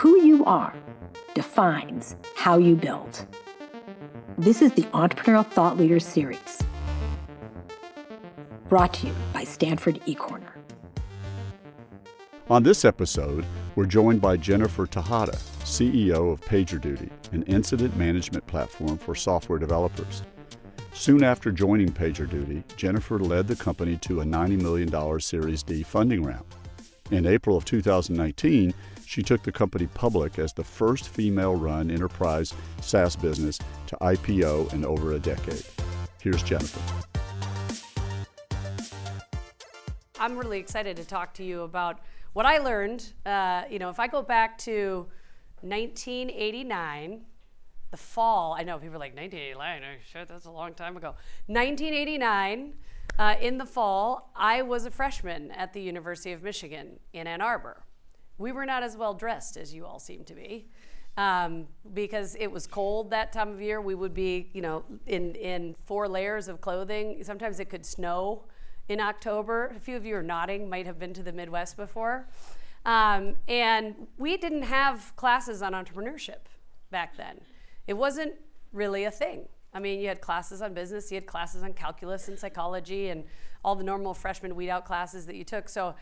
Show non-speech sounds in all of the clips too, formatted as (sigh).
who you are defines how you build. This is the Entrepreneurial Thought Leaders Series, brought to you by Stanford eCorner. On this episode, we're joined by Jennifer Tejada, CEO of PagerDuty, an incident management platform for software developers. Soon after joining PagerDuty, Jennifer led the company to a $90 million Series D funding round. In April of 2019, she took the company public as the first female run enterprise SaaS business to IPO in over a decade. Here's Jennifer. I'm really excited to talk to you about what I learned. Uh, you know, if I go back to 1989, the fall, I know people are like, 1989, oh, shit, that's a long time ago. 1989, uh, in the fall, I was a freshman at the University of Michigan in Ann Arbor. We were not as well dressed as you all seem to be. Um, because it was cold that time of year, we would be, you know, in, in four layers of clothing. Sometimes it could snow in October. A few of you are nodding, might have been to the Midwest before. Um, and we didn't have classes on entrepreneurship back then. It wasn't really a thing. I mean, you had classes on business, you had classes on calculus and psychology, and all the normal freshman weed out classes that you took. So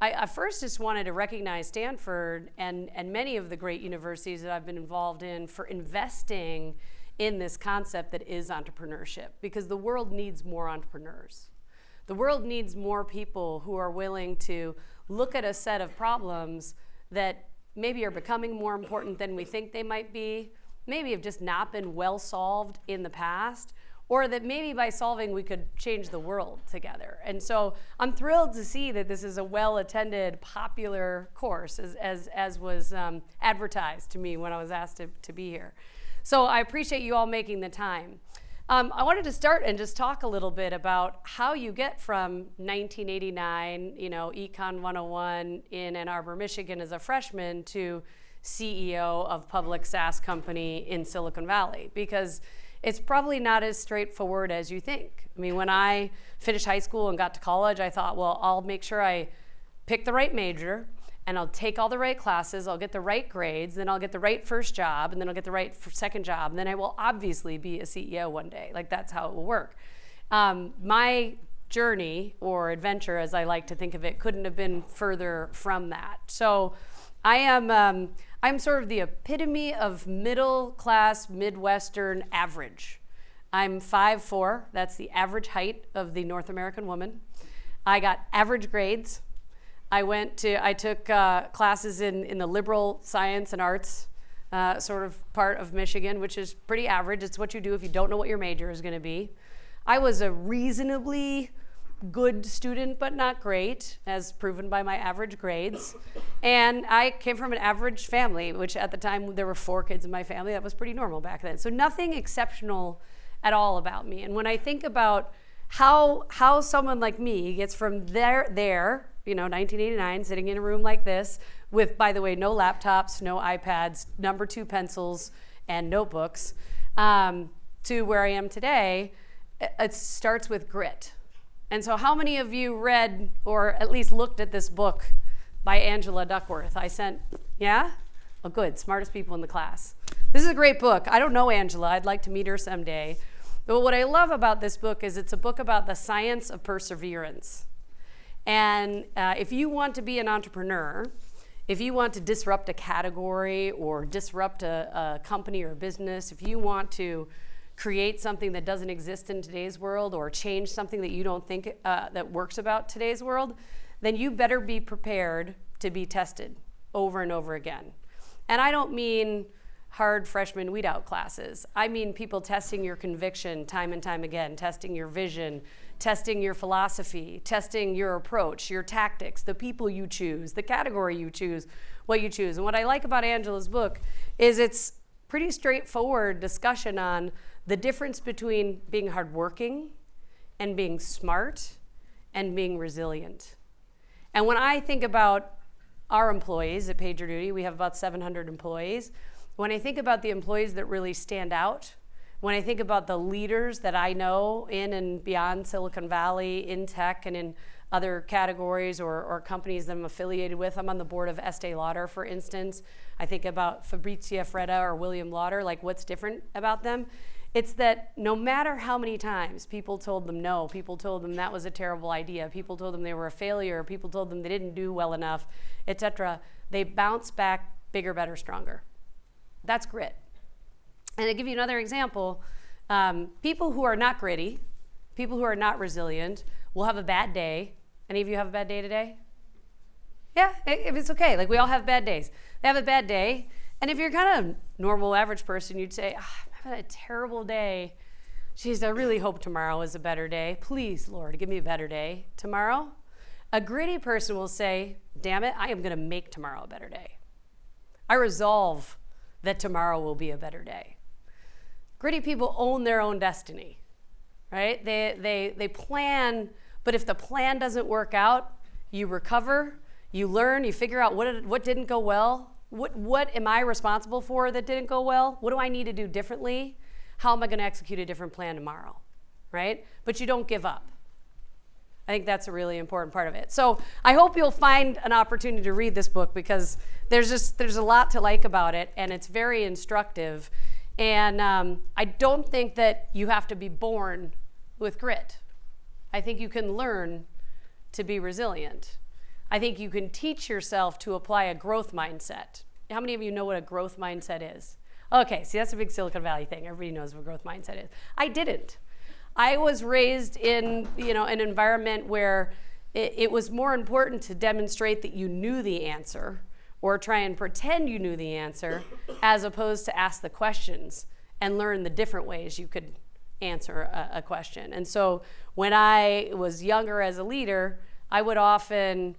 I, I, first just wanted to recognize Stanford and, and many of the great universities that I've been involved in for investing in this concept that is entrepreneurship because the world needs more entrepreneurs. The world needs more people who are willing to look at a set of problems that maybe are becoming more important than we think they might be, maybe have just not been well solved in the past, or that maybe by solving we could change the world together. And so I'm thrilled to see that this is a well attended, popular course, as, as, as was um, advertised to me when I was asked to, to be here. So I appreciate you all making the time. Um, I wanted to start and just talk a little bit about how you get from 1989, you know, Econ 101 in Ann Arbor, Michigan as a freshman to CEO of public SaaS company in Silicon Valley because it's probably not as straightforward as you think. I mean, when I finished high school and got to college, I thought, well, I'll make sure I pick the right major and I'll take all the right classes, I'll get the right grades, then I'll get the right first job, and then I'll get the right second job, and then I will obviously be a CEO one day. Like that's how it will work. Um, my journey or adventure, as I like to think of it, couldn't have been further from that. So I am. Um, I'm sort of the epitome of middle class Midwestern average. I'm 5'4, that's the average height of the North American woman. I got average grades. I went to, I took uh, classes in, in the liberal science and arts uh, sort of part of Michigan, which is pretty average. It's what you do if you don't know what your major is going to be. I was a reasonably good student, but not great, as proven by my average grades. And I came from an average family, which at the time there were four kids in my family. That was pretty normal back then. So nothing exceptional at all about me. And when I think about how how someone like me gets from there there you know 1989 sitting in a room like this with by the way no laptops no ipads number two pencils and notebooks um, to where i am today it starts with grit and so how many of you read or at least looked at this book by angela duckworth? I sent yeah? Well good smartest people in the class. This is a great book. I don't know angela. I'd like to meet her someday. But what I love about this book is it's a book about the science of perseverance. And uh, if you want to be an entrepreneur, if you want to disrupt a category or disrupt a, a company or business, if you want to create something that doesn't exist in today's world or change something that you don't think uh, that works about today's world, then you better be prepared to be tested over and over again. And I don't mean hard freshman weed out classes. I mean people testing your conviction time and time again, testing your vision, testing your philosophy, testing your approach, your tactics, the people you choose, the category you choose, what you choose. And what I like about Angela's book is it's pretty straightforward discussion on the difference between being hardworking and being smart and being resilient. And when I think about our employees at PagerDuty, we have about 700 employees. When I think about the employees that really stand out, when I think about the leaders that I know in and beyond Silicon Valley, in tech, and in other categories or, or companies that I'm affiliated with. I'm on the board of Estee Lauder, for instance. I think about Fabrizio Freda or William Lauder, like what's different about them? It's that no matter how many times people told them no, people told them that was a terrible idea, people told them they were a failure, people told them they didn't do well enough, etc., they bounce back bigger, better, stronger. That's grit. And to give you another example, um, people who are not gritty, people who are not resilient, will have a bad day. Any of you have a bad day today? Yeah, if it's okay. Like we all have bad days. They have a bad day, and if you're kind of normal, average person, you'd say, oh, "I'm a terrible day." Jeez, I really hope tomorrow is a better day. Please, Lord, give me a better day tomorrow. A gritty person will say, Damn it, I am going to make tomorrow a better day. I resolve that tomorrow will be a better day. Gritty people own their own destiny, right? They, they, they plan, but if the plan doesn't work out, you recover, you learn, you figure out what, what didn't go well. What, what am I responsible for that didn't go well? What do I need to do differently? How am I going to execute a different plan tomorrow? Right? But you don't give up. I think that's a really important part of it. So I hope you'll find an opportunity to read this book because there's just there's a lot to like about it, and it's very instructive. And um, I don't think that you have to be born with grit. I think you can learn to be resilient. I think you can teach yourself to apply a growth mindset. How many of you know what a growth mindset is? Okay, see, that's a big Silicon Valley thing. Everybody knows what growth mindset is. I didn't. I was raised in you know an environment where it, it was more important to demonstrate that you knew the answer or try and pretend you knew the answer (coughs) as opposed to ask the questions and learn the different ways you could answer a, a, question. And so when I was younger as a leader, I would often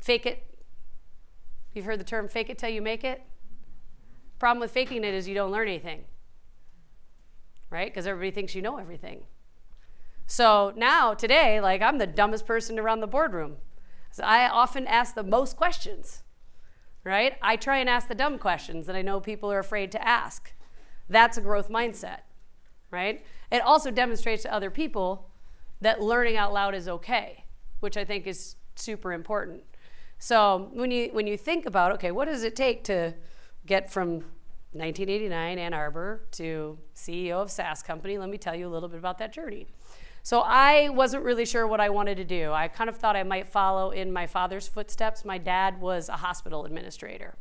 fake it. You've heard the term fake it till you make it? Problem with faking it is you don't learn anything, right? Because everybody thinks you know everything. So now, today, like I'm the dumbest person around the boardroom. So I often ask the most questions, right? I try and ask the dumb questions that I know people are afraid to ask. That's a growth mindset, right? It also demonstrates to other people that learning out loud is okay, which I think is super important. So when you when you think about okay, what does it take to get from 1989 Ann Arbor to CEO of SaaS company? Let me tell you a little bit about that journey. So I wasn't really sure what I wanted to do. I kind of thought I might follow in my father's footsteps. My dad was a hospital administrator.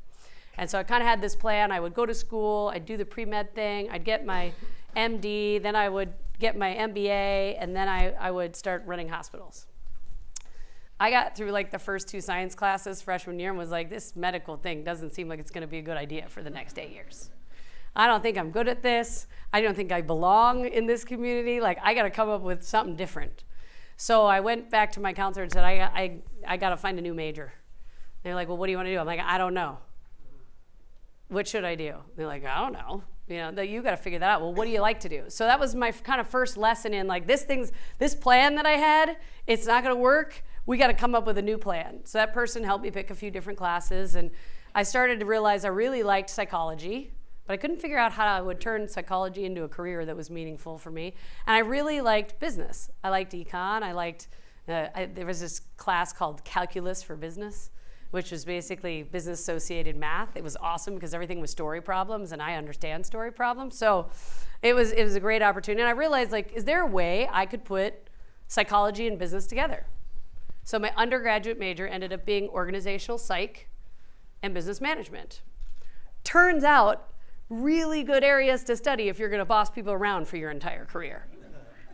And so I kind of had this plan. I would go to school, I'd do the pre med thing, I'd get my MD, then I would get my MBA, and then I, I would start running hospitals. I got through like the first two science classes freshman year and was like, this medical thing doesn't seem like it's going to be a good idea for the next eight years. I don't think I'm good at this. I don't think I belong in this community. Like, I got to come up with something different. So I went back to my counselor and said, I, I, I got to find a new major. They're like, well, what do you want to do? I'm like, I don't know. What should I do? They're like, I don't know. You know, you got to figure that out. Well, what do you like to do? So that was my kind of first lesson in like this thing's this plan that I had. It's not going to work. We got to come up with a new plan. So that person helped me pick a few different classes, and I started to realize I really liked psychology but I couldn't figure out how I would turn psychology into a career that was meaningful for me. And I really liked business. I liked econ. I liked, uh, I, there was this class called Calculus for Business, which was basically business associated math. It was awesome because everything was story problems, and I understand story problems. So it was, it was a great opportunity. And I realized, like, is there a way I could put psychology and business together? So my undergraduate major ended up being organizational psych and business management. Turns out really good areas to study if you're going to boss people around for your entire career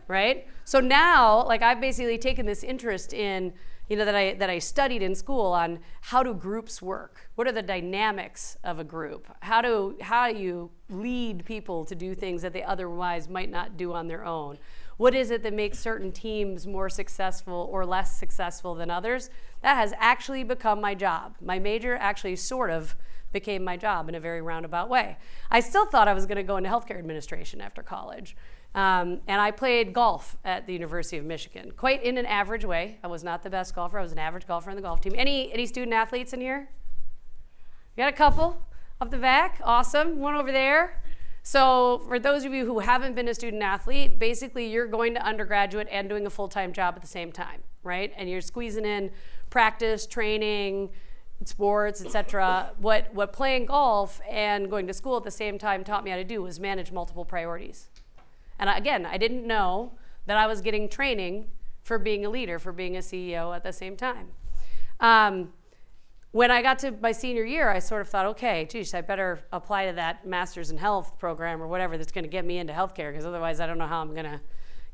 right? So now like i've basically taken this interest in you know that i that i studied in school on how do groups work? What are the dynamics of a group? How do how do you lead people to do things that they otherwise might not do on their own what is it that makes certain teams more successful or less successful than others that has actually become my job my major actually sort of became my job in a very roundabout way. I still thought I was going to go into healthcare administration after college. Um, and I played golf at the University of Michigan, quite in an average way. I was not the best golfer. I was an average golfer on the golf team. Any any student athletes in here? You got a couple up the back. Awesome. One over there. So, for those of you who haven't been a student athlete, basically you're going to undergraduate and doing a full time job at the same time, right? And you're squeezing in practice, training, sports, etc. What what playing golf and going to school at the same time taught me how to do was manage multiple priorities. And again, I didn't know that I was getting training for being a leader, for being a CEO at the same time. Um, when I got to my senior year, I sort of thought, okay, geez, I better apply to that master's in health program or whatever that's going to get me into healthcare, because otherwise I don't know how I'm going to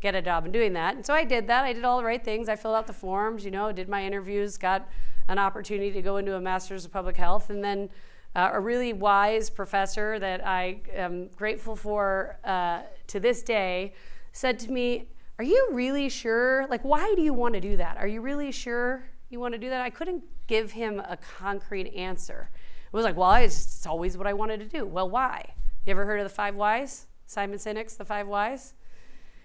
get a job in doing that. And so I did that. I did all the right things. I filled out the forms, you know, did my interviews, got an opportunity to go into a master's of public health, and then uh, a really wise professor that I am grateful for uh, to this day said to me, Are you really sure? Like, why do you want to do that? Are you really sure you want to do that? I couldn't give him a concrete answer. It was like, well, it's always what I wanted to do. Well, why? You ever heard of the five whys? Simon Sinek's The Five Whys?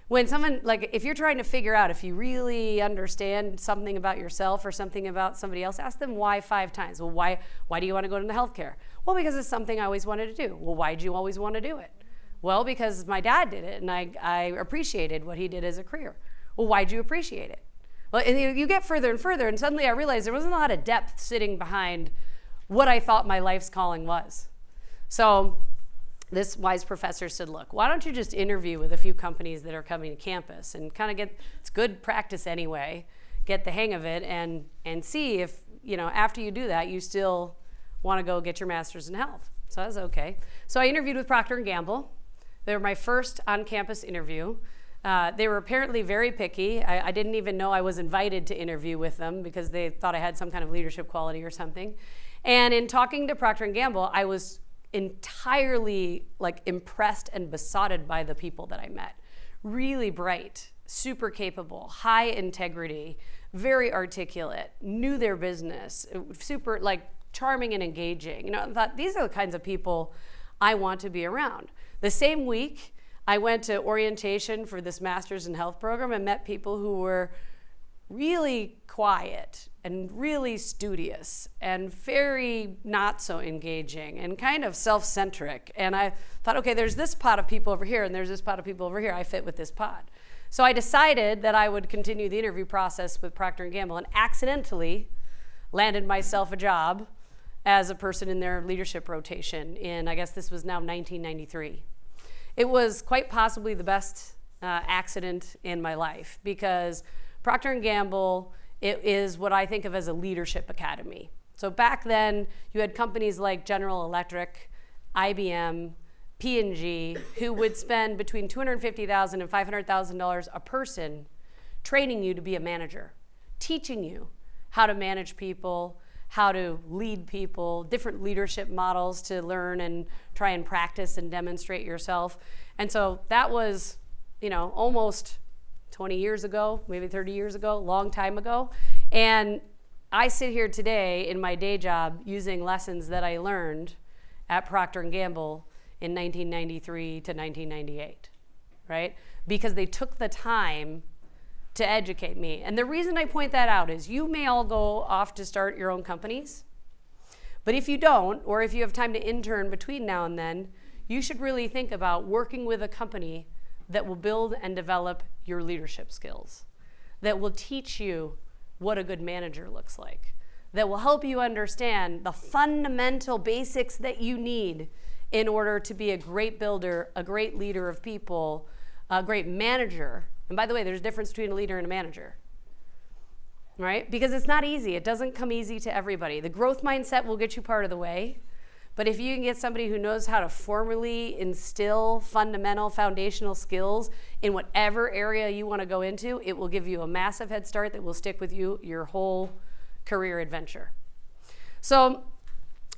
When someone, like, if you're trying to figure out if you really understand something about yourself or something about somebody else, ask them why five times. Well, why, why do you want to go into healthcare? Well, because it's something I always wanted to do. Well, why did you always want to do it? Well, because my dad did it and I, I appreciated what he did as a career. Well, why'd you appreciate it? Well, and you, you get further and further, and suddenly I realized there wasn't a lot of depth sitting behind what I thought my life's calling was. So this wise professor said, Look, why don't you just interview with a few companies that are coming to campus and kind of get it's good practice anyway, get the hang of it, and, and see if, you know, after you do that, you still want to go get your master's in health. So I was okay. So I interviewed with Procter & Gamble. They were my first on campus interview. Uh, they were apparently very picky. I, I, didn't even know I was invited to interview with them because they thought I had some kind of leadership quality or something. And in talking to Procter and Gamble, I was entirely like impressed and besotted by the people that I met. Really bright, super capable, high integrity, very articulate, knew their business, super like charming and engaging. You know, I thought these are the kinds of people I want to be around. The same week, I went to orientation for this master's in health program and met people who were really quiet and really studious and very not so engaging and kind of self centric. And I thought, okay, there's this pot of people over here and there's this pot of people over here. I fit with this pot. So I decided that I would continue the interview process with Procter Gamble and accidentally landed myself a job as a person in their leadership rotation in I guess this was now 1993. It was quite possibly the best uh, accident in my life because Procter and Gamble it is what I think of as a leadership academy. So back then, you had companies like General Electric, IBM, P&G, who would spend between $250,000 and $500,000 a person training you to be a manager, teaching you how to manage people, how to lead people, different leadership models to learn and try and practice and demonstrate yourself. And so that was, you know, almost 20 years ago, maybe 30 years ago, long time ago. And I sit here today in my day job using lessons that I learned at Procter and Gamble in 1993 to 1998, right? Because they took the time to educate me. And the reason I point that out is you may all go off to start your own companies. But if you don't, or if you have time to intern between now and then, you should really think about working with a company that will build and develop your leadership skills, that will teach you what a good manager looks like, that will help you understand the fundamental basics that you need in order to be a great builder, a great leader of people, a great manager and by the way, there's a difference between a leader and a manager. Right? Because it's not easy. It doesn't come easy to everybody. The growth mindset will get you part of the way. But if you can get somebody who knows how to formally instill fundamental foundational skills in whatever area you want to go into, it will give you a massive head start that will stick with you your whole career adventure. So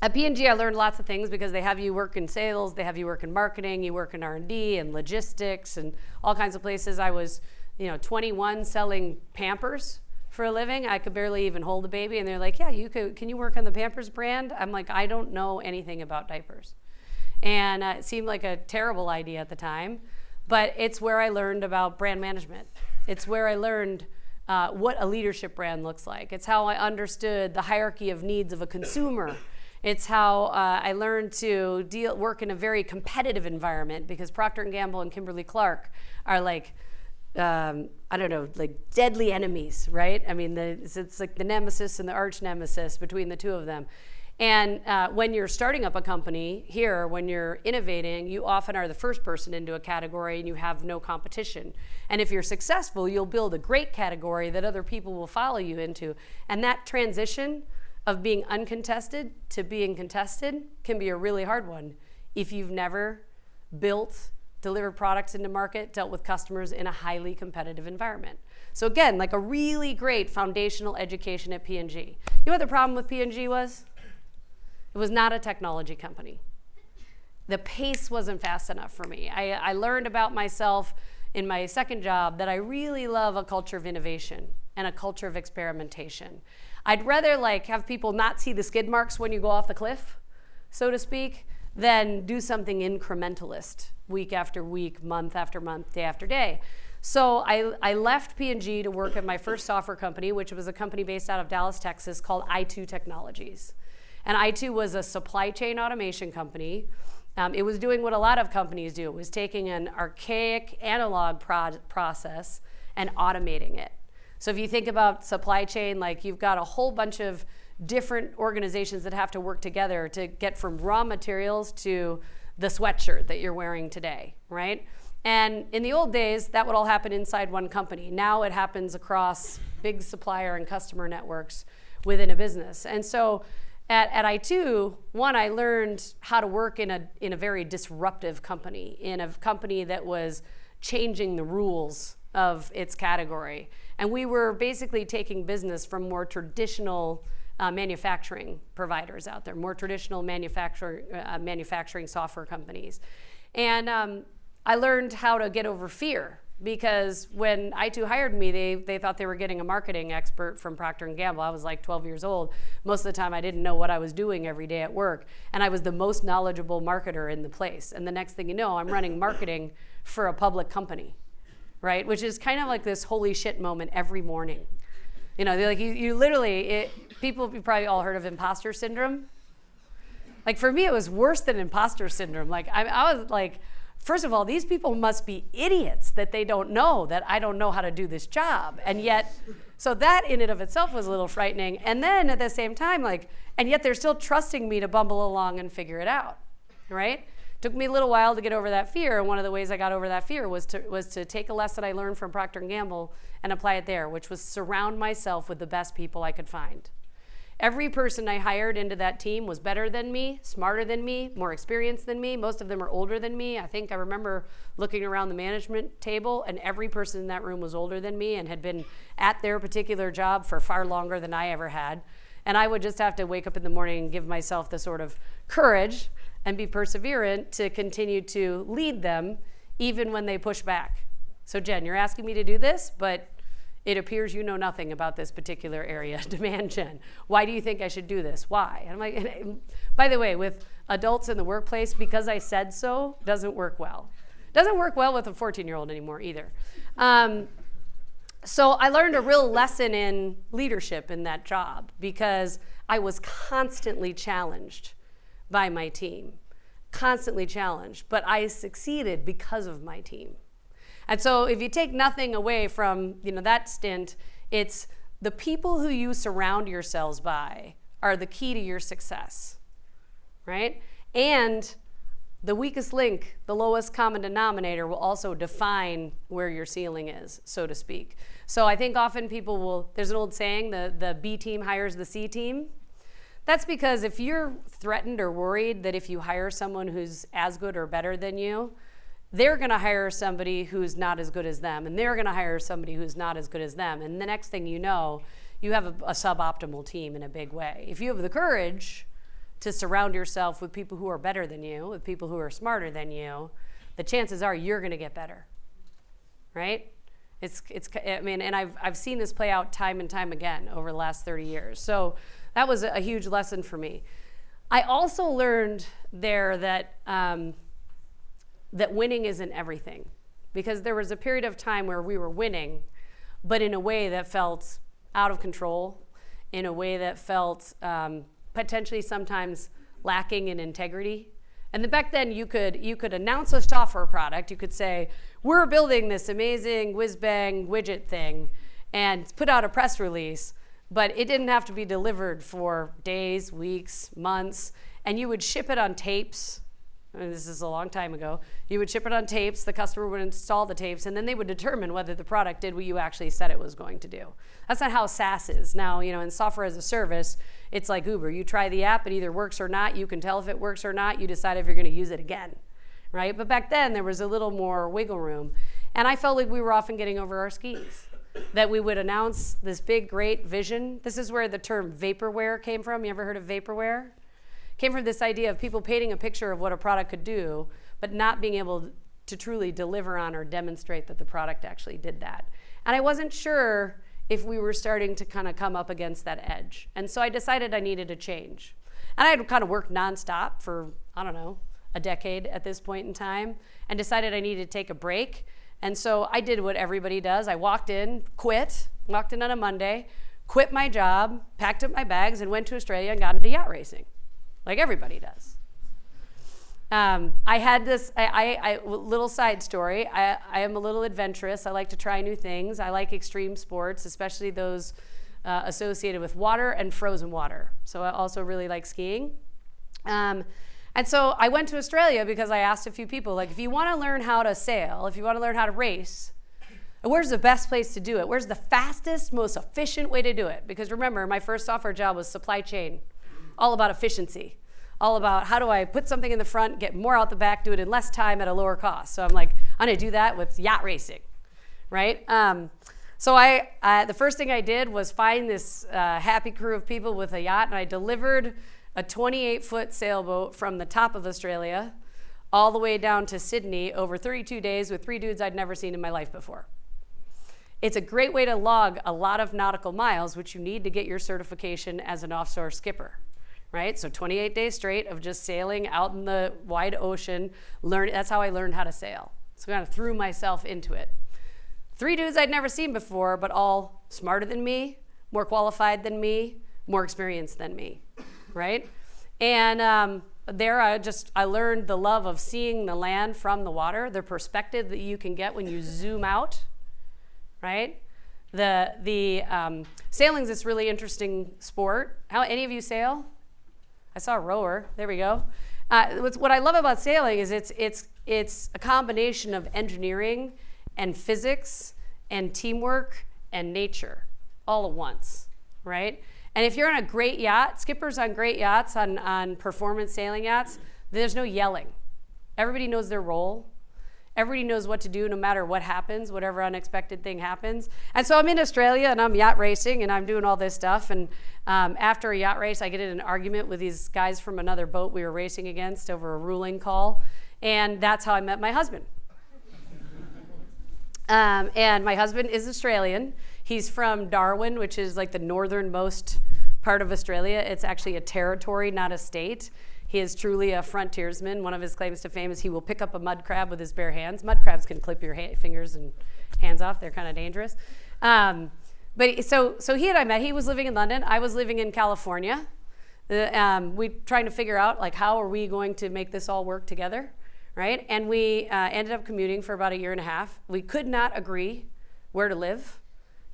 at P&G, I learned lots of things because they have you work in sales, they have you work in marketing, you work in R&D and logistics and all kinds of places. I was, you know, 21 selling Pampers for a living. I could barely even hold a baby, and they're like, "Yeah, you could. Can you work on the Pampers brand?" I'm like, "I don't know anything about diapers," and uh, it seemed like a terrible idea at the time. But it's where I learned about brand management. It's where I learned uh, what a leadership brand looks like. It's how I understood the hierarchy of needs of a consumer It's how uh, I learned to deal, work in a very competitive environment because Procter and Gamble and Kimberly Clark are like, um, I don't know, like deadly enemies, right? I mean, the, it's, it's, like the nemesis and the arch nemesis between the two of them. And uh, when you're starting up a company here, when you're innovating, you often are the first person into a category and you have no competition. And if you're successful, you'll build a great category that other people will follow you into. And that transition of being uncontested to being contested can be a really hard one if you've never built, delivered products into market, dealt with customers in a highly competitive environment. So again, like a really great foundational education at P&G. You know what the problem with P&G was? It was not a technology company. The pace wasn't fast enough for me. I, I learned about myself in my second job that I really love a culture of innovation and a culture of experimentation. I'd rather like have people not see the skid marks when you go off the cliff, so to speak, than do something incrementalist week after week, month after month, day after day. So I, I left P&G to work at my first software company, which was a company based out of Dallas, Texas called i2 Technologies. And i2 was a supply chain automation company. Um, it was doing what a lot of companies do. It was taking an archaic analog pro- process and automating it. So if you think about supply chain, like you've got a whole bunch of different organizations that have to work together to get from raw materials to the sweatshirt that you're wearing today, right? And in the old days, that would all happen inside one company. Now it happens across big supplier and customer networks within a business. And so at, at i2, one, I learned how to work in a, in a very disruptive company, in a company that was changing the rules of its category. And we were basically taking business from more traditional uh, manufacturing providers out there, more traditional manufacturer, uh, manufacturing software companies. And um, I learned how to get over fear because when i2 hired me they, they thought they were getting a marketing expert from procter & gamble. I was like 12 years old. Most of the time i didn't know what i was doing every day at work. And i was the most knowledgeable marketer in the place. And the next thing you know i'm running marketing for a public company right? Which is kind of like this holy shit moment every morning. You know, like you, you literally, it, people have probably all heard of imposter syndrome. Like for me, it was worse than imposter syndrome. Like I, I was like, first of all, these people must be idiots that they don't know that I don't know how to do this job. And yet, so that in and of itself was a little frightening. And then at the same time, like, and yet they're still trusting me to bumble along and figure it out, right? Took me a little while to get over that fear, and one of the ways I got over that fear was to was to take a lesson I learned from Procter Gamble and apply it there, which was surround myself with the best people I could find. Every person I hired into that team was better than me, smarter than me, more experienced than me. Most of them are older than me. I think I remember looking around the management table, and every person in that room was older than me and had been at their particular job for far longer than I ever had. And I would just have to wake up in the morning and give myself the sort of courage and be perseverant to continue to lead them even when they push back. So, Jen, you're asking me to do this, but it appears you know nothing about this particular area. (laughs) Demand Gen. Why do you think I should do this? Why? And I'm like, and by the way, with adults in the workplace, because I said so doesn't work well. Doesn't work well with a 14 year old anymore either. Um, so I learned a real lesson in leadership in that job because I was constantly challenged by my team, constantly challenged, but I succeeded because of my team. And so if you take nothing away from, you know, that stint, it's the people who you surround yourselves by are the key to your success. Right? And the weakest link, the lowest common denominator, will also define where your ceiling is, so to speak. So I think often people will, there's an old saying, the, the B team hires the C team. That's because if you're threatened or worried that if you hire someone who's as good or better than you, they're going to hire somebody who's not as good as them, and they're going to hire somebody who's not as good as them. And the next thing you know, you have a, a suboptimal team in a big way. If you have the courage to surround yourself with people who are better than you, with people who are smarter than you, the chances are you're going to get better. Right? It's, it's, I mean, and I've, I've seen this play out time and time again over the last 30 years. So that was a huge lesson for me. I also learned there that um, that winning isn't everything, because there was a period of time where we were winning, but in a way that felt out of control, in a way that felt um, potentially sometimes lacking in integrity. And back then, you could you could announce a software product. You could say, "We're building this amazing whiz bang widget thing," and put out a press release. But it didn't have to be delivered for days, weeks, months, and you would ship it on tapes this is a long time ago. You would ship it on tapes, the customer would install the tapes, and then they would determine whether the product did what you actually said it was going to do. That's not how SaaS is. Now, you know, in software as a service, it's like Uber. You try the app, it either works or not. You can tell if it works or not. You decide if you're going to use it again, right? But back then, there was a little more wiggle room. And I felt like we were often getting over our skis. That we would announce this big, great vision. This is where the term vaporware came from. You ever heard of vaporware? came from this idea of people painting a picture of what a product could do, but not being able to truly deliver on or demonstrate that the product actually did that. And I wasn't sure if we were starting to kind of come up against that edge. And so I decided I needed a change. And I had kind of worked nonstop for, I don't know, a decade at this point in time and decided I needed to take a break. And so I did what everybody does. I walked in, quit, walked in on a Monday, quit my job, packed up my bags, and went to Australia and got into yacht racing like everybody does. Um, I had this I, I, I, little side story. I, I am a little adventurous. I like to try new things. I like extreme sports, especially those uh, associated with water and frozen water. So I also really like skiing. Um, and so I went to Australia because I asked a few people, like, if you want to learn how to sail, if you want to learn how to race, where's the best place to do it? Where's the fastest, most efficient way to do it? Because remember, my first software job was supply chain, all about efficiency all about how do I put something in the front, get more out the back, do it in less time at a lower cost. So I'm like, I'm gonna do that with yacht racing, right? Um, so I, uh, the first thing I did was find this uh, happy crew of people with a yacht, and I delivered a 28 foot sailboat from the top of Australia all the way down to Sydney over 32 days with three dudes I'd never seen in my life before. It's a great way to log a lot of nautical miles, which you need to get your certification as an offshore skipper right? So 28 days straight of just sailing out in the wide ocean. Learn that's how I learned how to sail. So I kind of threw myself into it. Three dudes I'd never seen before, but all smarter than me, more qualified than me, more experienced than me, right? And um, there I just I learned the love of seeing the land from the water, the perspective that you can get when you zoom out, right? The the um, sailing's this really interesting sport. How any of you sail? I saw a rower. There we go. Uh, what I love about sailing is it's it's it's a combination of engineering and physics and teamwork and nature all at once, right? And if you're on a great yacht, skippers on great yachts, on, on performance sailing yachts, there's no yelling. Everybody knows their role. Everybody knows what to do no matter what happens, whatever unexpected thing happens. And so I'm in Australia and I'm yacht racing and I'm doing all this stuff. And um, after a yacht race, I get in an argument with these guys from another boat we were racing against over a ruling call. And that's how I met my husband. Um, and my husband is Australian. He's from Darwin, which is like the northernmost part of Australia. It's actually a territory, not a state. He is truly a frontiersman. One of his claims to fame is he will pick up a mud crab with his bare hands. Mud crabs can clip your ha- fingers and hands off. They're kind of dangerous. Um, but so, so he and I met. He was living in London. I was living in California. The, um, we trying to figure out like how are we going to make this all work together, right? And we uh, ended up commuting for about a year and a half. We could not agree where to live.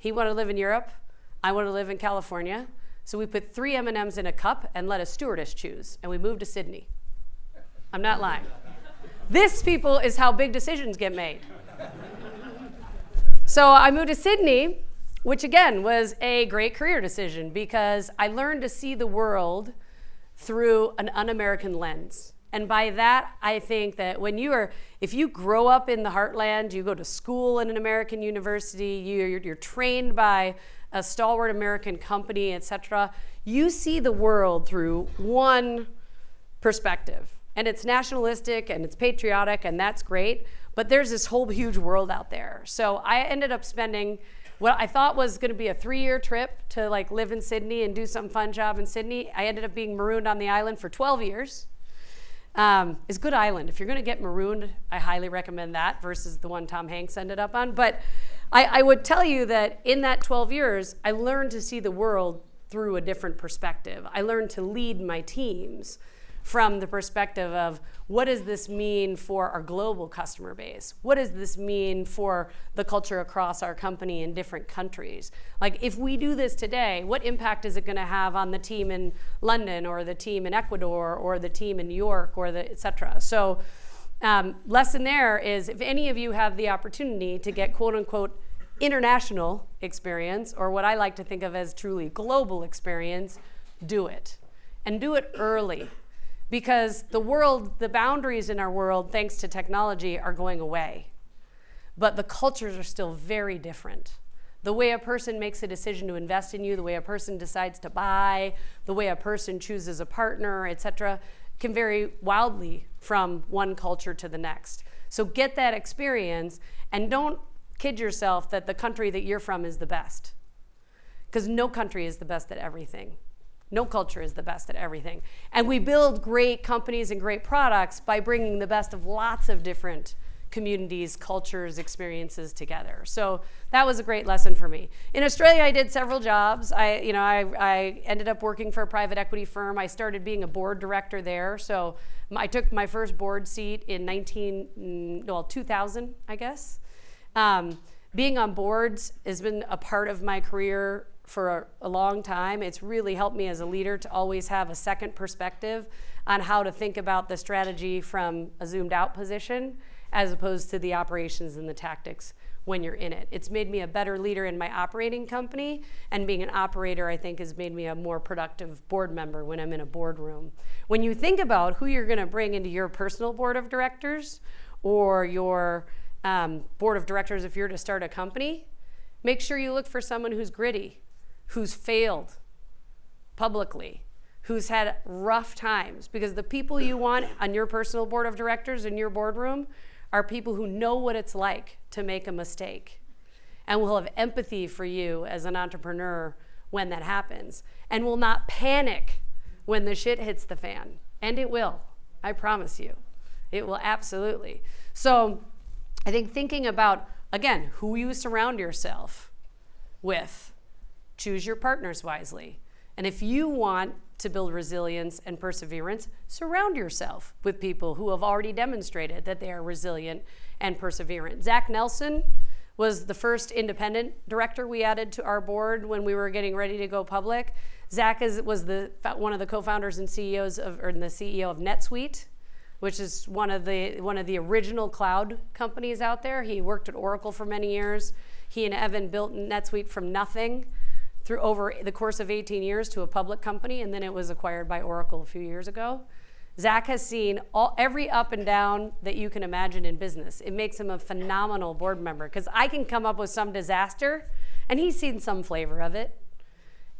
He wanted to live in Europe. I wanted to live in California. So we put three M&Ms in a cup and let a stewardess choose, and we moved to Sydney. I'm not lying. This, people, is how big decisions get made. So I moved to Sydney, which again was a great career decision because I learned to see the world through an un American lens. And by that, I think that when you are, if you grow up in the heartland, you go to school in an American university, you're, you're trained by a stalwart American company, etc., you see the world through one perspective. And it's nationalistic and it's patriotic, and that's great. But there's this whole huge world out there. So I ended up spending what I thought was going to be a three-year trip to like live in Sydney and do some fun job in Sydney. I ended up being marooned on the island for 12 years. Um, it's good island. If you're going to get marooned, I highly recommend that versus the one Tom Hanks ended up on. But I, I would tell you that in that 12 years, I learned to see the world through a different perspective. I learned to lead my teams from the perspective of what does this mean for our global customer base? What does this mean for the culture across our company in different countries? Like, if we do this today, what impact is it going to have on the team in London or the team in Ecuador or the team in New York or the et cetera? So, um, lesson there is if any of you have the opportunity to get quote unquote international experience, or what I like to think of as truly global experience, do it. And do it early because the world, the boundaries in our world, thanks to technology, are going away. But the cultures are still very different. The way a person makes a decision to invest in you, the way a person decides to buy, the way a person chooses a partner, etc., can vary wildly from one culture to the next. So get that experience and don't kid yourself that the country that you're from is the best. Because no country is the best at everything. No culture is the best at everything. And we build great companies and great products by bringing the best of lots of different communities, cultures, experiences together. So that was a great lesson for me. In Australia, I did several jobs. I, you know, I, I ended up working for a private equity firm. I started being a board director there. So I took my first board seat in 19, mm, well, 2000, I guess. Um, being on boards has been a part of my career for a, a, long time. It's really helped me as a leader to always have a second perspective on how to think about the strategy from a zoomed out position as opposed to the operations and the tactics when you're in it. It's made me a better leader in my operating company, and being an operator, I think, has made me a more productive board member when I'm in a boardroom. When you think about who you're going to bring into your personal board of directors or your um, board of directors if you're to start a company, make sure you look for someone who's gritty, who's failed publicly, who's had rough times. Because the people you want on your personal board of directors in your boardroom are people who know what it's like to make a mistake and will have empathy for you as an entrepreneur when that happens and will not panic when the shit hits the fan. And it will, I promise you. It will absolutely. So, I think thinking about, again, who you surround yourself with, choose your partners wisely. And if you want to build resilience and perseverance, surround yourself with people who have already demonstrated that they are resilient and perseverant. Zach Nelson was the first independent director we added to our board when we were getting ready to go public. Zach is, was the, one of the co-founders and CEOs of, or the CEO of NetSuite, which is one of the one of the original cloud companies out there. He worked at Oracle for many years. He and Evan built NetSuite from nothing through over the course of 18 years to a public company, and then it was acquired by Oracle a few years ago. Zach has seen all, every up and down that you can imagine in business. It makes him a phenomenal board member because I can come up with some disaster, and he's seen some flavor of it.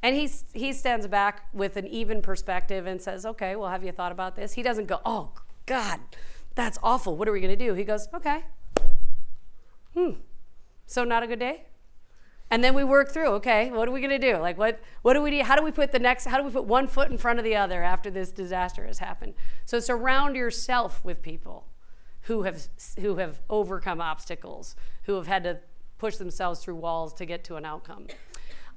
And he, he stands back with an even perspective and says, Okay, well, have you thought about this? He doesn't go, Oh, God, that's awful. What are we going to do? He goes, Okay. Hmm. So, not a good day? And then we work through, okay, what are we going to do? Like, what, what do we do? How do we put the next, how do we put one foot in front of the other after this disaster has happened? So, surround yourself with people who have, who have overcome obstacles, who have had to push themselves through walls to get to an outcome.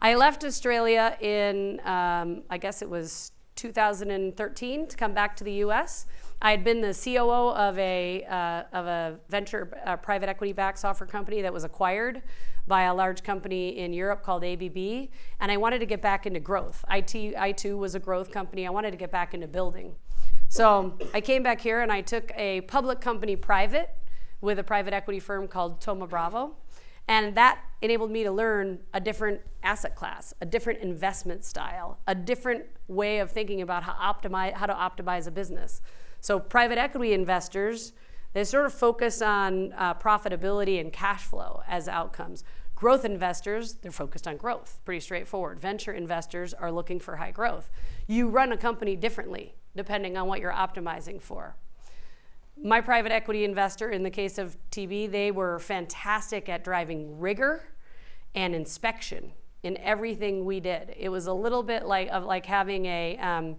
I left Australia in, um, I guess it was 2013 to come back to the US. I had been the COO of a, uh, of a venture uh, private equity backed software company that was acquired by a large company in Europe called ABB, and I wanted to get back into growth. IT, i2 was a growth company. I wanted to get back into building. So I came back here and I took a public company private with a private equity firm called Thoma Bravo. And that enabled me to learn a different asset class, a different investment style, a different way of thinking about how, optimize, how to optimize a business. So private equity investors, they sort of focus on uh, profitability and cash flow as outcomes. Growth investors, they're focused on growth, pretty straightforward. Venture investors are looking for high growth. You run a company differently depending on what you're optimizing for. My private equity investor, in the case of TB, they were fantastic at driving rigor and inspection in everything we did. It was a little bit like of like having a um,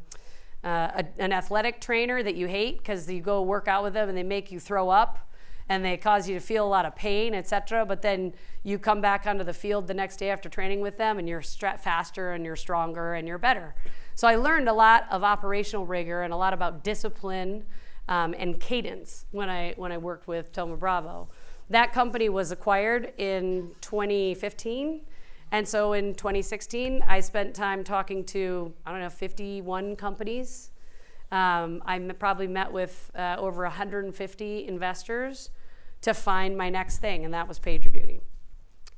uh, a, an athletic trainer that you hate because you go work out with them and they make you throw up and they cause you to feel a lot of pain, etc. But then you come back onto the field the next day after training with them, and you're faster and you're stronger and you're better. So I learned a lot of operational rigor and a lot about discipline um, and cadence when I when I worked with Thoma Bravo. That company was acquired in 2015. And so in 2016, I spent time talking to, I don't know, 51 companies. Um, I m- probably met with uh, over 150 investors to find my next thing, and that was PagerDuty.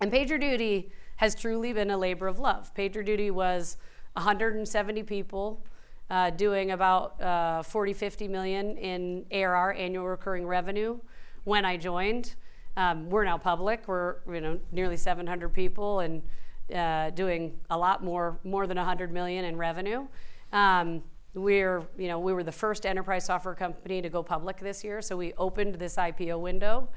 And PagerDuty has truly been a labor of love. PagerDuty was 170 people uh, doing about uh, 40, 50 million in ARR, annual recurring revenue, when I joined. Um, we're now public. We're you know nearly 700 people and uh, doing a lot more, more than 100 million in revenue. Um, we're, you know, we were the first enterprise software company to go public this year, so we opened this IPO window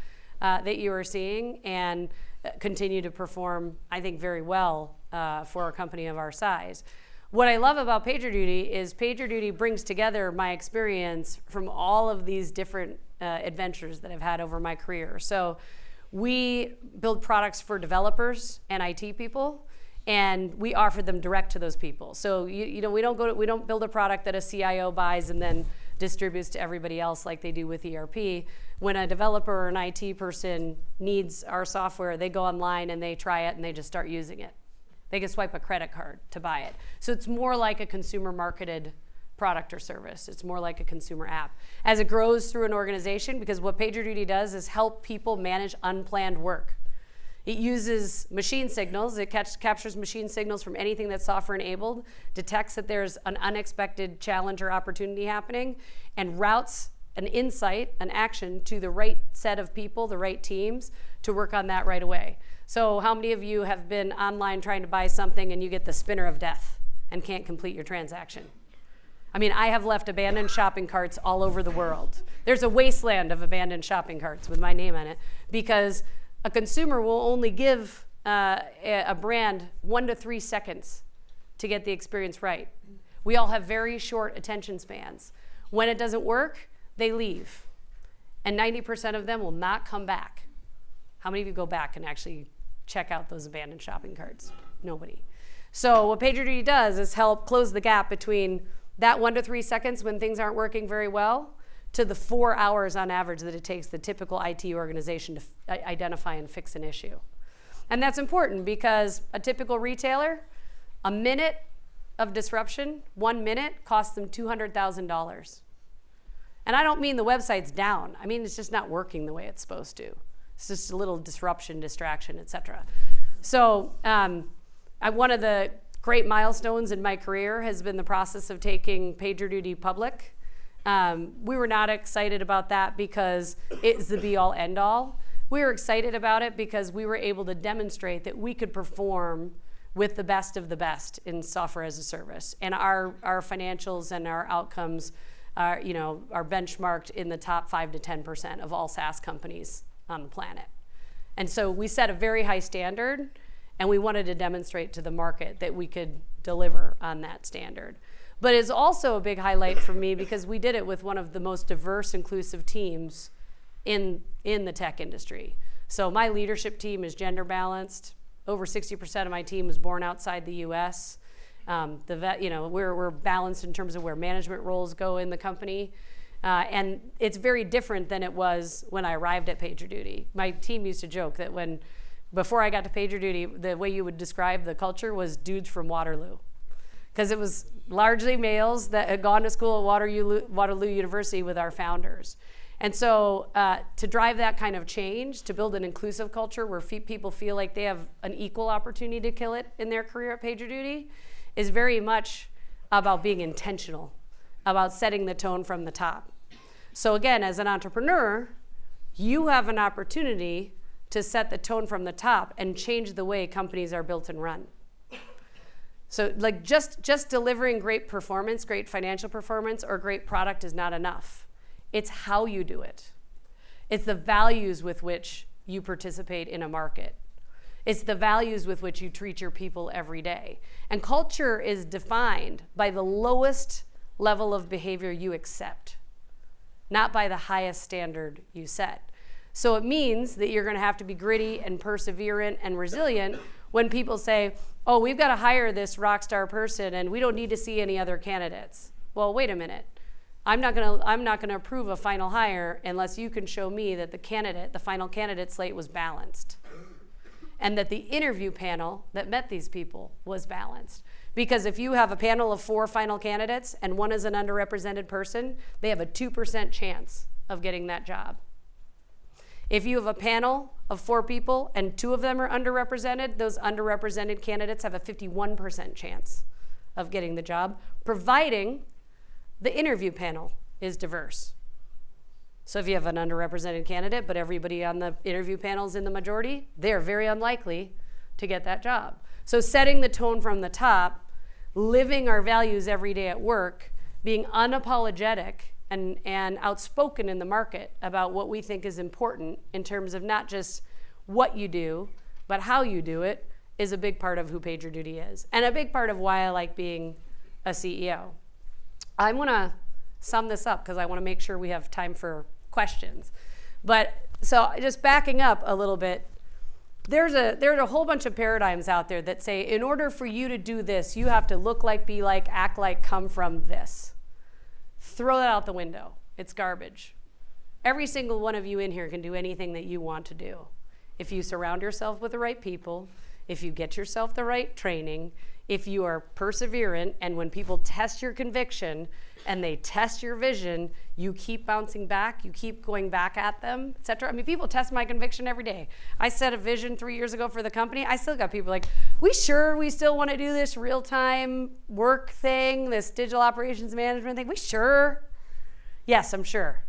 uh, that you are seeing and uh, continue to perform, I think, very well uh, for a company of our size. What I love about PagerDuty is PagerDuty brings together my experience from all of these different uh, adventures that I've had over my career. So we build products for developers and IT people and we offer them direct to those people. So you, you know we don't go to, we don't build a product that a CIO buys and then distributes to everybody else like they do with ERP. When a developer or an IT person needs our software, they go online and they try it and they just start using it. They can swipe a credit card to buy it. So it's more like a consumer marketed product or service. It's more like a consumer app. As it grows through an organization, because what PagerDuty does is help people manage unplanned work. It uses machine signals, it catch, captures machine signals from anything that's software enabled, detects that there's an unexpected challenge or opportunity happening, and routes an insight, an action to the right set of people, the right teams to work on that right away. So, how many of you have been online trying to buy something and you get the spinner of death and can't complete your transaction? I mean, I have left abandoned shopping carts all over the world. There's a wasteland of abandoned shopping carts with my name on it because a consumer will only give uh, a brand one to three seconds to get the experience right. We all have very short attention spans. When it doesn't work, they leave. And 90% of them will not come back. How many of you go back and actually check out those abandoned shopping carts? Nobody. So, what PagerDuty does is help close the gap between that one to three seconds when things aren't working very well to the four hours on average that it takes the typical IT organization to f- identify and fix an issue. And that's important because a typical retailer, a minute of disruption, one minute, costs them $200,000. And I don't mean the website's down. I mean it's just not working the way it's supposed to. It's just a little disruption, distraction, etc. So um, I, one of the great milestones in my career has been the process of taking PagerDuty public. Um, we were not excited about that because it's the be all end all. We were excited about it because we were able to demonstrate that we could perform with the best of the best in software as a service. And our, our financials and our outcomes are, you know, are benchmarked in the top 5 to 10% of all SaaS companies on the planet. And so we set a very high standard and we wanted to demonstrate to the market that we could deliver on that standard. But it's also a big highlight for me because we did it with one of the most diverse, inclusive teams in, in the tech industry. So my leadership team is gender balanced. Over 60% of my team was born outside the US. Um, the vet, you know, we're, we're balanced in terms of where management roles go in the company. Uh, and it's very different than it was when I arrived at PagerDuty. My team used to joke that when before I got to PagerDuty, the way you would describe the culture was dudes from Waterloo. Because it was largely males that had gone to school at Waterloo, Waterloo University with our founders. And so, uh, to drive that kind of change, to build an inclusive culture where fe- people feel like they have an equal opportunity to kill it in their career at PagerDuty, is very much about being intentional, about setting the tone from the top. So, again, as an entrepreneur, you have an opportunity to set the tone from the top and change the way companies are built and run. So like just just delivering great performance, great financial performance or great product is not enough. It's how you do it. It's the values with which you participate in a market. It's the values with which you treat your people every day. And culture is defined by the lowest level of behavior you accept, not by the highest standard you set. So it means that you're going to have to be gritty and perseverant and resilient when people say, oh, we've got to hire this rock star person and we don't need to see any other candidates. Well, wait a minute. I'm not going to I'm not going to approve a final hire unless you can show me that the candidate, the final candidate slate was balanced. And that the interview panel that met these people was balanced. Because if you have a panel of four final candidates and one is an underrepresented person, they have a 2% chance of getting that job. If you have a panel of four people and two of them are underrepresented, those underrepresented candidates have a 51% chance of getting the job, providing the interview panel is diverse. So if you have an underrepresented candidate, but everybody on the interview panel is in the majority, they're very unlikely to get that job. So setting the tone from the top, living our values every day at work, being unapologetic and, and outspoken in the market about what we think is important in terms of not just what you do, but how you do it is a big part of who PagerDuty is. And a big part of why I like being a CEO. I want to sum this up because I want to make sure we have time for questions. But so just backing up a little bit, there's a there's a whole bunch of paradigms out there that say in order for you to do this, you have to look like, be like, act like, come from this. Throw that out the window. It's garbage. Every single one of you in here can do anything that you want to do. If you surround yourself with the right people, if you get yourself the right training, if you are perseverant, and when people test your conviction and they test your vision, you keep bouncing back, you keep going back at them, etc. I mean, people test my conviction every day. I set a vision three years ago for the company. I still got people like, "We sure we still want to do this real-time work thing, this digital operations management thing? We sure?" Yes, I'm sure.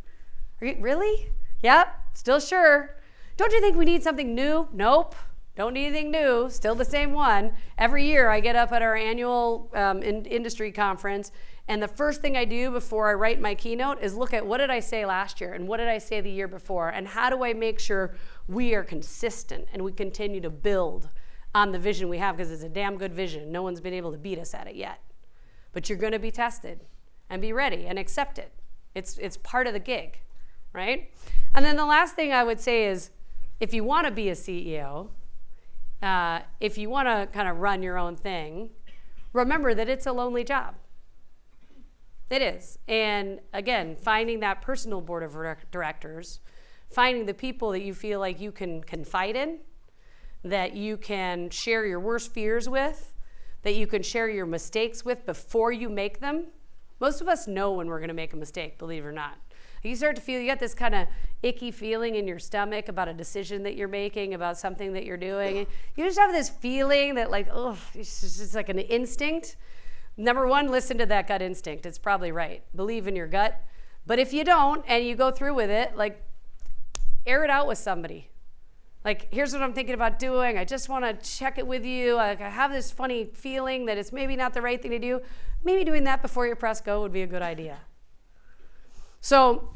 Are you really? Yep, still sure. Don't you think we need something new? Nope. Don't need anything new, still the same one. Every year I get up at our annual um, in- industry conference, and the first thing I do before I write my keynote is look at what did I say last year and what did I say the year before, and how do I make sure we are consistent and we continue to build on the vision we have because it's a damn good vision. No one's been able to beat us at it yet. But you're going to be tested and be ready and accept it. It's, it's part of the gig, right? And then the last thing I would say is if you want to be a CEO, uh, if you want to kind of run your own thing, remember that it's a lonely job. It is. And again, finding that personal board of directors, finding the people that you feel like you can confide in, that you can share your worst fears with, that you can share your mistakes with before you make them. Most of us know when we're going to make a mistake, believe it or not. You start to feel you got this kind of icky feeling in your stomach about a decision that you're making, about something that you're doing. You just have this feeling that, like, oh, it's just like an instinct. Number one, listen to that gut instinct. It's probably right. Believe in your gut. But if you don't and you go through with it, like, air it out with somebody. Like, here's what I'm thinking about doing. I just want to check it with you. Like, I have this funny feeling that it's maybe not the right thing to do. Maybe doing that before you press go would be a good idea. So,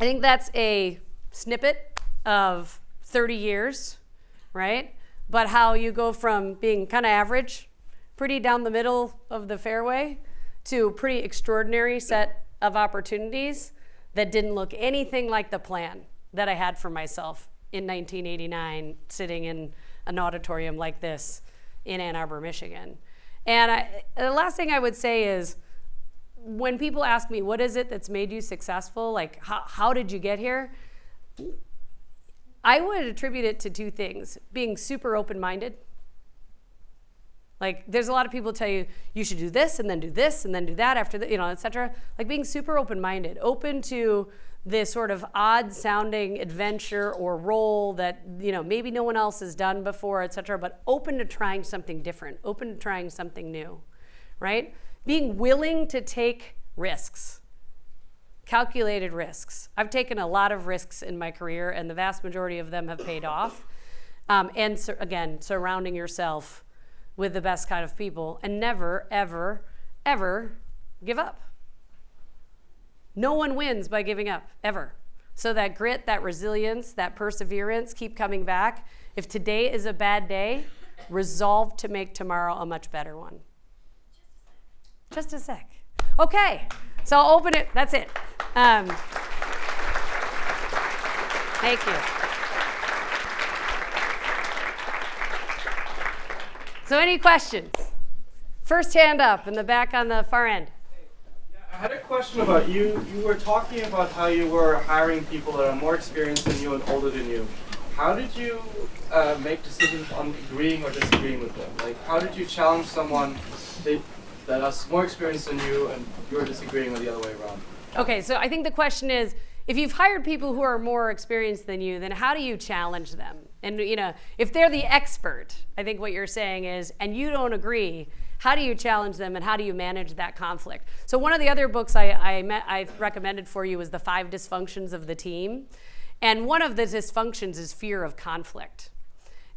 I think that's a snippet of 30 years, right? But how you go from being kind of average, pretty down the middle of the fairway, to a pretty extraordinary set of opportunities that didn't look anything like the plan that I had for myself in 1989, sitting in an auditorium like this in Ann Arbor, Michigan. And I, the last thing I would say is, when people ask me, what is it that's made you successful? Like, how, how did you get here? I would attribute it to two things being super open minded. Like, there's a lot of people tell you, you should do this and then do this and then do that after that, you know, etc. Like, being super open minded, open to this sort of odd sounding adventure or role that, you know, maybe no one else has done before, etc. but open to trying something different, open to trying something new, right? being willing to take risks, calculated risks. I've taken a lot of risks in my career, and the vast majority of them have paid off. Um, and again, surrounding yourself with the best kind of people and never, ever, ever give up. No one wins by giving up, ever. So, that grit, that resilience, that perseverance, keep coming back. If today is a bad day, resolve to make tomorrow a much better one. Just a sec. Okay, so I'll open it. That's it. Um, Thank you. So, any questions? First hand up in the back on the far end. I had a question about you. You were talking about how you were hiring people that are more experienced than you and older than you. How did you uh, make decisions on agreeing or disagreeing with them? Like, how did you challenge someone that, that is more experienced than you and you're disagreeing with the other way around? Okay, so I think the question is if you've hired people who are more experienced than you, then how do you challenge them? And you know, if they're the expert, I think what you're saying is, and you don't agree, how do you challenge them and how do you manage that conflict? So one of the other books I, I, met, I recommended for you was The Five Dysfunctions of the Team. And one of the dysfunctions is fear of conflict.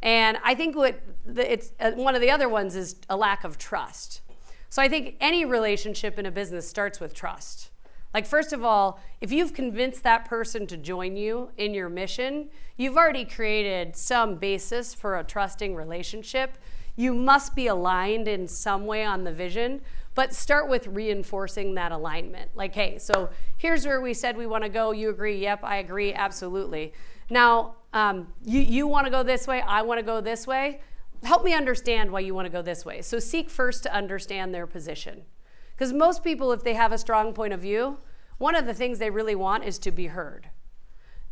And I think what the, it's uh, one of the other ones is a lack of trust. So I think any relationship in a business starts with trust. Like, first of all, if you've convinced that person to join you in your mission, you've already created some basis for a trusting relationship. You must be aligned in some way on the vision, but start with reinforcing that alignment. Like, hey, so here's where we said we want to go. You agree? Yep, I agree. Absolutely. Now, um, you, you want to go this way. I want to go this way. Help me understand why you want to go this way. So, seek first to understand their position. Because most people, if they have a strong point of view, one of the things they really want is to be heard.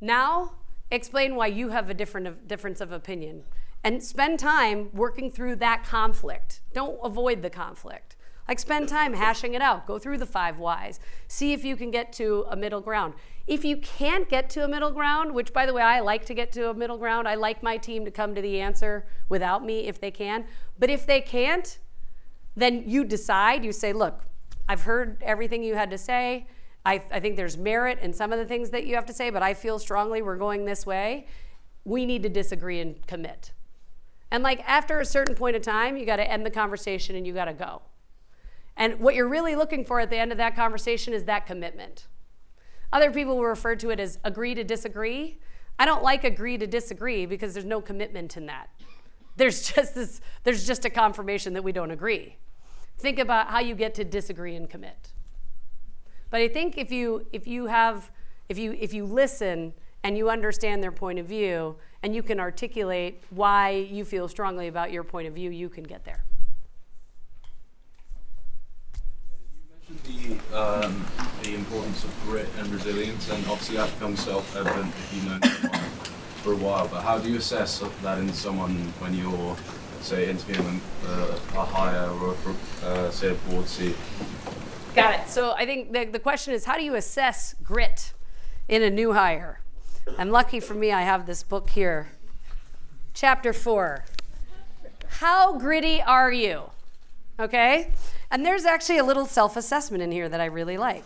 Now, explain why you have a different difference of opinion and spend time working through that conflict. Don't avoid the conflict. Like spend time hashing it out. Go through the five whys. See if you can get to a middle ground. If you can't get to a middle ground, which by the way, I like to get to a middle ground, I like my team to come to the answer without me if they can. But if they can't, then you decide, you say, look, I've heard everything you had to say. I, I think there's merit in some of the things that you have to say, but I feel strongly we're going this way. We need to disagree and commit. And like after a certain point of time, you got to end the conversation and you got to go. And what you're really looking for at the end of that conversation is that commitment. Other people will refer to it as agree to disagree. I don't like agree to disagree because there's no commitment in that. There's (laughs) just this there's just a confirmation that we don't agree. Think about how you get to disagree and commit. But I think if you if you have if you if you listen and you understand their point of view and you can articulate why you feel strongly about your point of view, you can get there. You mentioned the, um, the importance of grit and resilience, and obviously that becomes self-evident if known someone for a while. But how do you assess that in someone when you're, say, interviewing for a hire or for, uh, say, a board seat? Got it. So I think the, the question is how do you assess grit in a new hire? And lucky for me, I have this book here. Chapter four. How gritty are you? Okay? And there's actually a little self assessment in here that I really like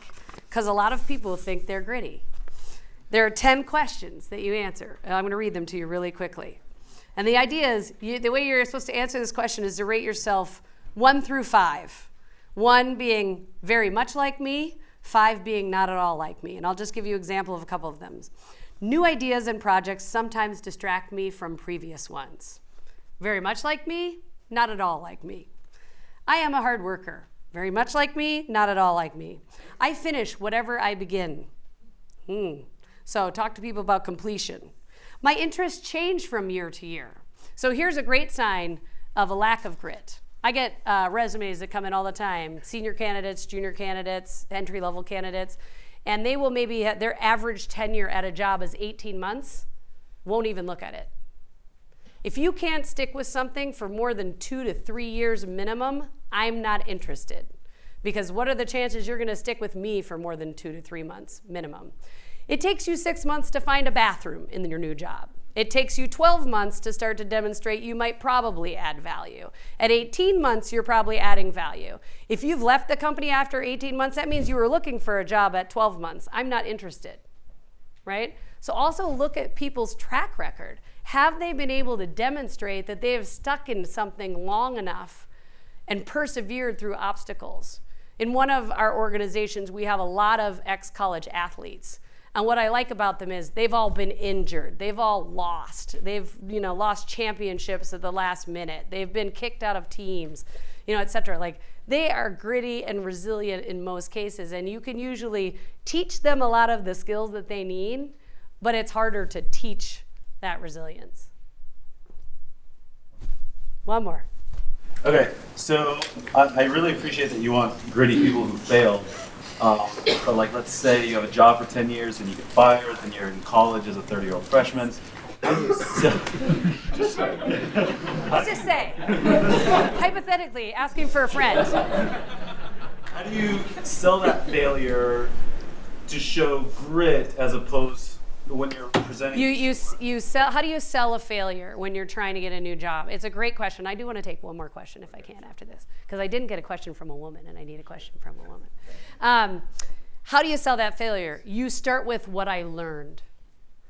because a lot of people think they're gritty. There are 10 questions that you answer. I'm going to read them to you really quickly. And the idea is you, the way you're supposed to answer this question is to rate yourself one through five. One being very much like me, five being not at all like me. And I'll just give you an example of a couple of them. New ideas and projects sometimes distract me from previous ones. Very much like me, not at all like me. I am a hard worker. Very much like me, not at all like me. I finish whatever I begin. Hmm. So, talk to people about completion. My interests change from year to year. So, here's a great sign of a lack of grit. I get uh, resumes that come in all the time senior candidates, junior candidates, entry level candidates, and they will maybe, their average tenure at a job is 18 months, won't even look at it. If you can't stick with something for more than two to three years minimum, I'm not interested. Because what are the chances you're going to stick with me for more than two to three months minimum? It takes you six months to find a bathroom in your new job. It takes you 12 months to start to demonstrate you might probably add value. At 18 months, you're probably adding value. If you've left the company after 18 months, that means you were looking for a job at 12 months. I'm not interested, right? So also look at people's track record. Have they been able to demonstrate that they have stuck in something long enough and persevered through obstacles? In one of our organizations, we have a lot of ex college athletes. And what I like about them is they've all been injured. They've all lost. They've, you know, lost championships at the last minute. They've been kicked out of teams, you know, et cetera. Like they are gritty and resilient in most cases. And you can usually teach them a lot of the skills that they need but it's harder to teach that resilience. One more. Okay, so I, I really appreciate that you want gritty people who failed. Um, but like, let's say you have a job for 10 years, and you get fired, then you're in college as a 30 year old freshman. So, Let's just say, hypothetically, asking for a friend. how do you sell that failure to show grit as opposed when you're presenting? You, you, you sell, how do you sell a failure when you're trying to get a new job? It's a great question. I do want to take one more question if I can after this, because I didn't get a question from a woman and I need a question from a woman. Um, how do you sell that failure? You start with what I learned.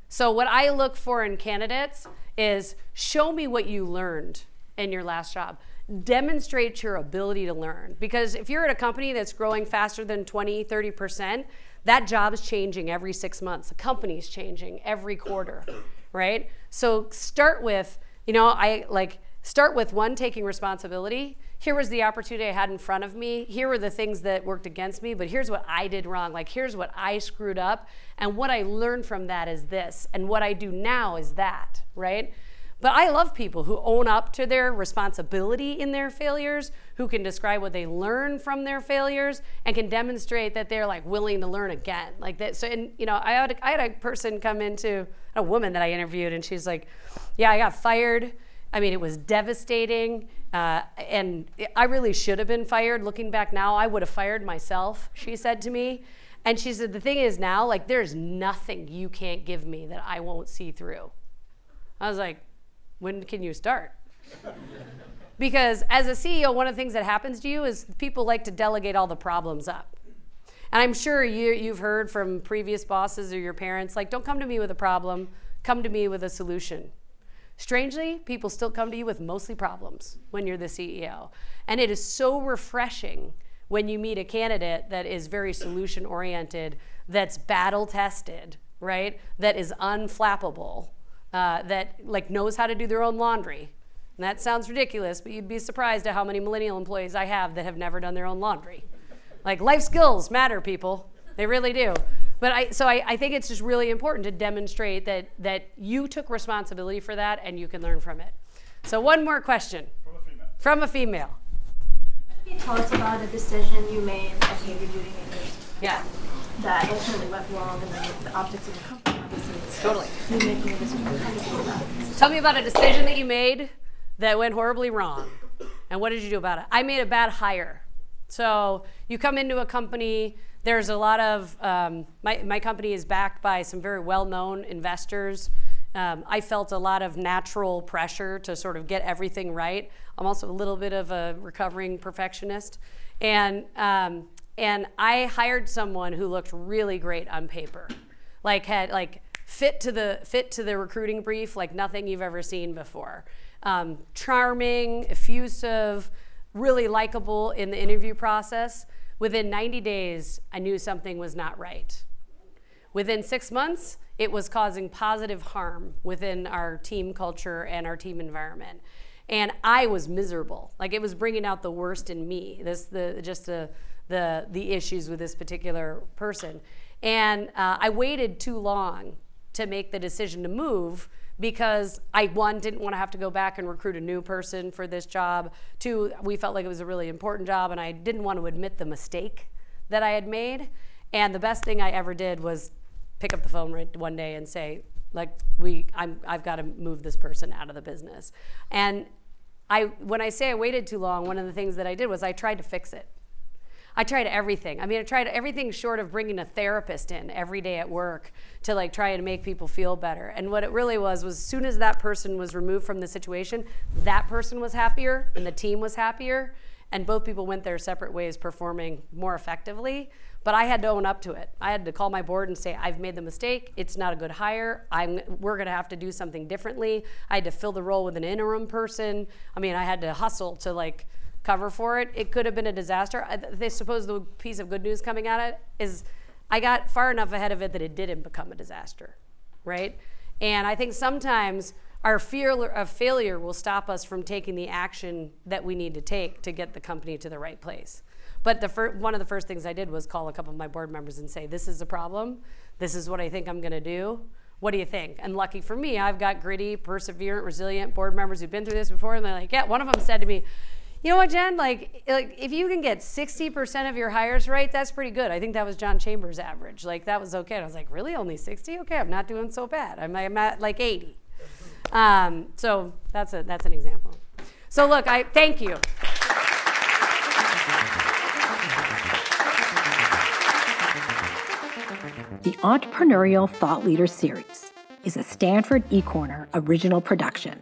So, what I look for in candidates is show me what you learned in your last job. Demonstrate your ability to learn. Because if you're at a company that's growing faster than 20, 30%, that job is changing every six months. The company's changing every quarter, (coughs) right? So, start with, you know, I like, start with one, taking responsibility. Here was the opportunity I had in front of me. Here were the things that worked against me, but here's what I did wrong. Like, here's what I screwed up. And what I learned from that is this. And what I do now is that, right? But I love people who own up to their responsibility in their failures, who can describe what they learn from their failures, and can demonstrate that they're like willing to learn again. Like that. So, and you know, I had a, I had a person come into a woman that I interviewed, and she's like, "Yeah, I got fired. I mean, it was devastating, uh, and I really should have been fired. Looking back now, I would have fired myself." She said to me. And she said, the thing is now, like, there's nothing you can't give me that I won't see through. I was like, when can you start? because as a CEO, one of the things that happens to you is people like to delegate all the problems up. And I'm sure you, you've heard from previous bosses or your parents, like, don't come to me with a problem, come to me with a solution. Strangely, people still come to you with mostly problems when you're the CEO. And it is so refreshing when you meet a candidate that is very solution oriented, that's battle tested, right? That is unflappable, uh, that like knows how to do their own laundry. And that sounds ridiculous, but you'd be surprised at how many millennial employees I have that have never done their own laundry. Like life skills matter, people. They really do. But I, so I, I think it's just really important to demonstrate that, that you took responsibility for that and you can learn from it. So one more question. From a female. From a female. Can you tell us about a decision you made at PagerDuty Makers Yeah, that ultimately went wrong and then the optics of the company obviously it's totally. Tell me about a decision that you made that went horribly wrong. And what did you do about it? I made a bad hire. So you come into a company, there's a lot of, um, my, my company is backed by some very well known investors. Um, I felt a lot of natural pressure to sort of get everything right. I'm also a little bit of a recovering perfectionist. And, um, and I hired someone who looked really great on paper, like had like fit to the fit to the recruiting brief like nothing you've ever seen before. Um, charming, effusive, really likable in the interview process. Within 90 days, I knew something was not right. Within six months, it was causing positive harm within our team culture and our team environment. And I was miserable. Like it was bringing out the worst in me. This the just the the the issues with this particular person. And uh, I waited too long to make the decision to move because I one didn't want to have to go back and recruit a new person for this job. Two, we felt like it was a really important job, and I didn't want to admit the mistake that I had made. And the best thing I ever did was pick up the phone one day and say, like, we, I'm, I've got to move this person out of the business. And I, when I say I waited too long, one of the things that I did was I tried to fix it. I tried everything. I mean, I tried everything short of bringing a therapist in every day at work to like try and make people feel better. And what it really was was as soon as that person was removed from the situation, that person was happier and the team was happier, and both people went their separate ways performing more effectively. But I had to own up to it. I had to call my board and say, I've made the mistake. It's not a good hire. I'm, we're going to have to do something differently. I had to fill the role with an interim person. I mean, I had to hustle to like cover for it. It could have been a disaster. I, they suppose the piece of good news coming out of it is I got far enough ahead of it that it didn't become a disaster, right? And I think sometimes our fear of failure will stop us from taking the action that we need to take to get the company to the right place. But the fir- one of the first things I did was call a couple of my board members and say, "This is a problem. This is what I think I'm going to do. what do you think? And lucky for me, I've got gritty, perseverant, resilient board members who've been through this before, and they're like, yeah. One of them said to me, you know what, Jen? Like, like if you can get 60% of your hires right, that's pretty good. I think that was John Chambers' average. Like, that was okay. And I was like, really? Only 60? Okay, I'm not doing so bad. I'm, I'm at like 80. Um, so that's a that's an example. So look, I thank you. The Entrepreneurial Thought Leader Series is a Stanford eCorner original production.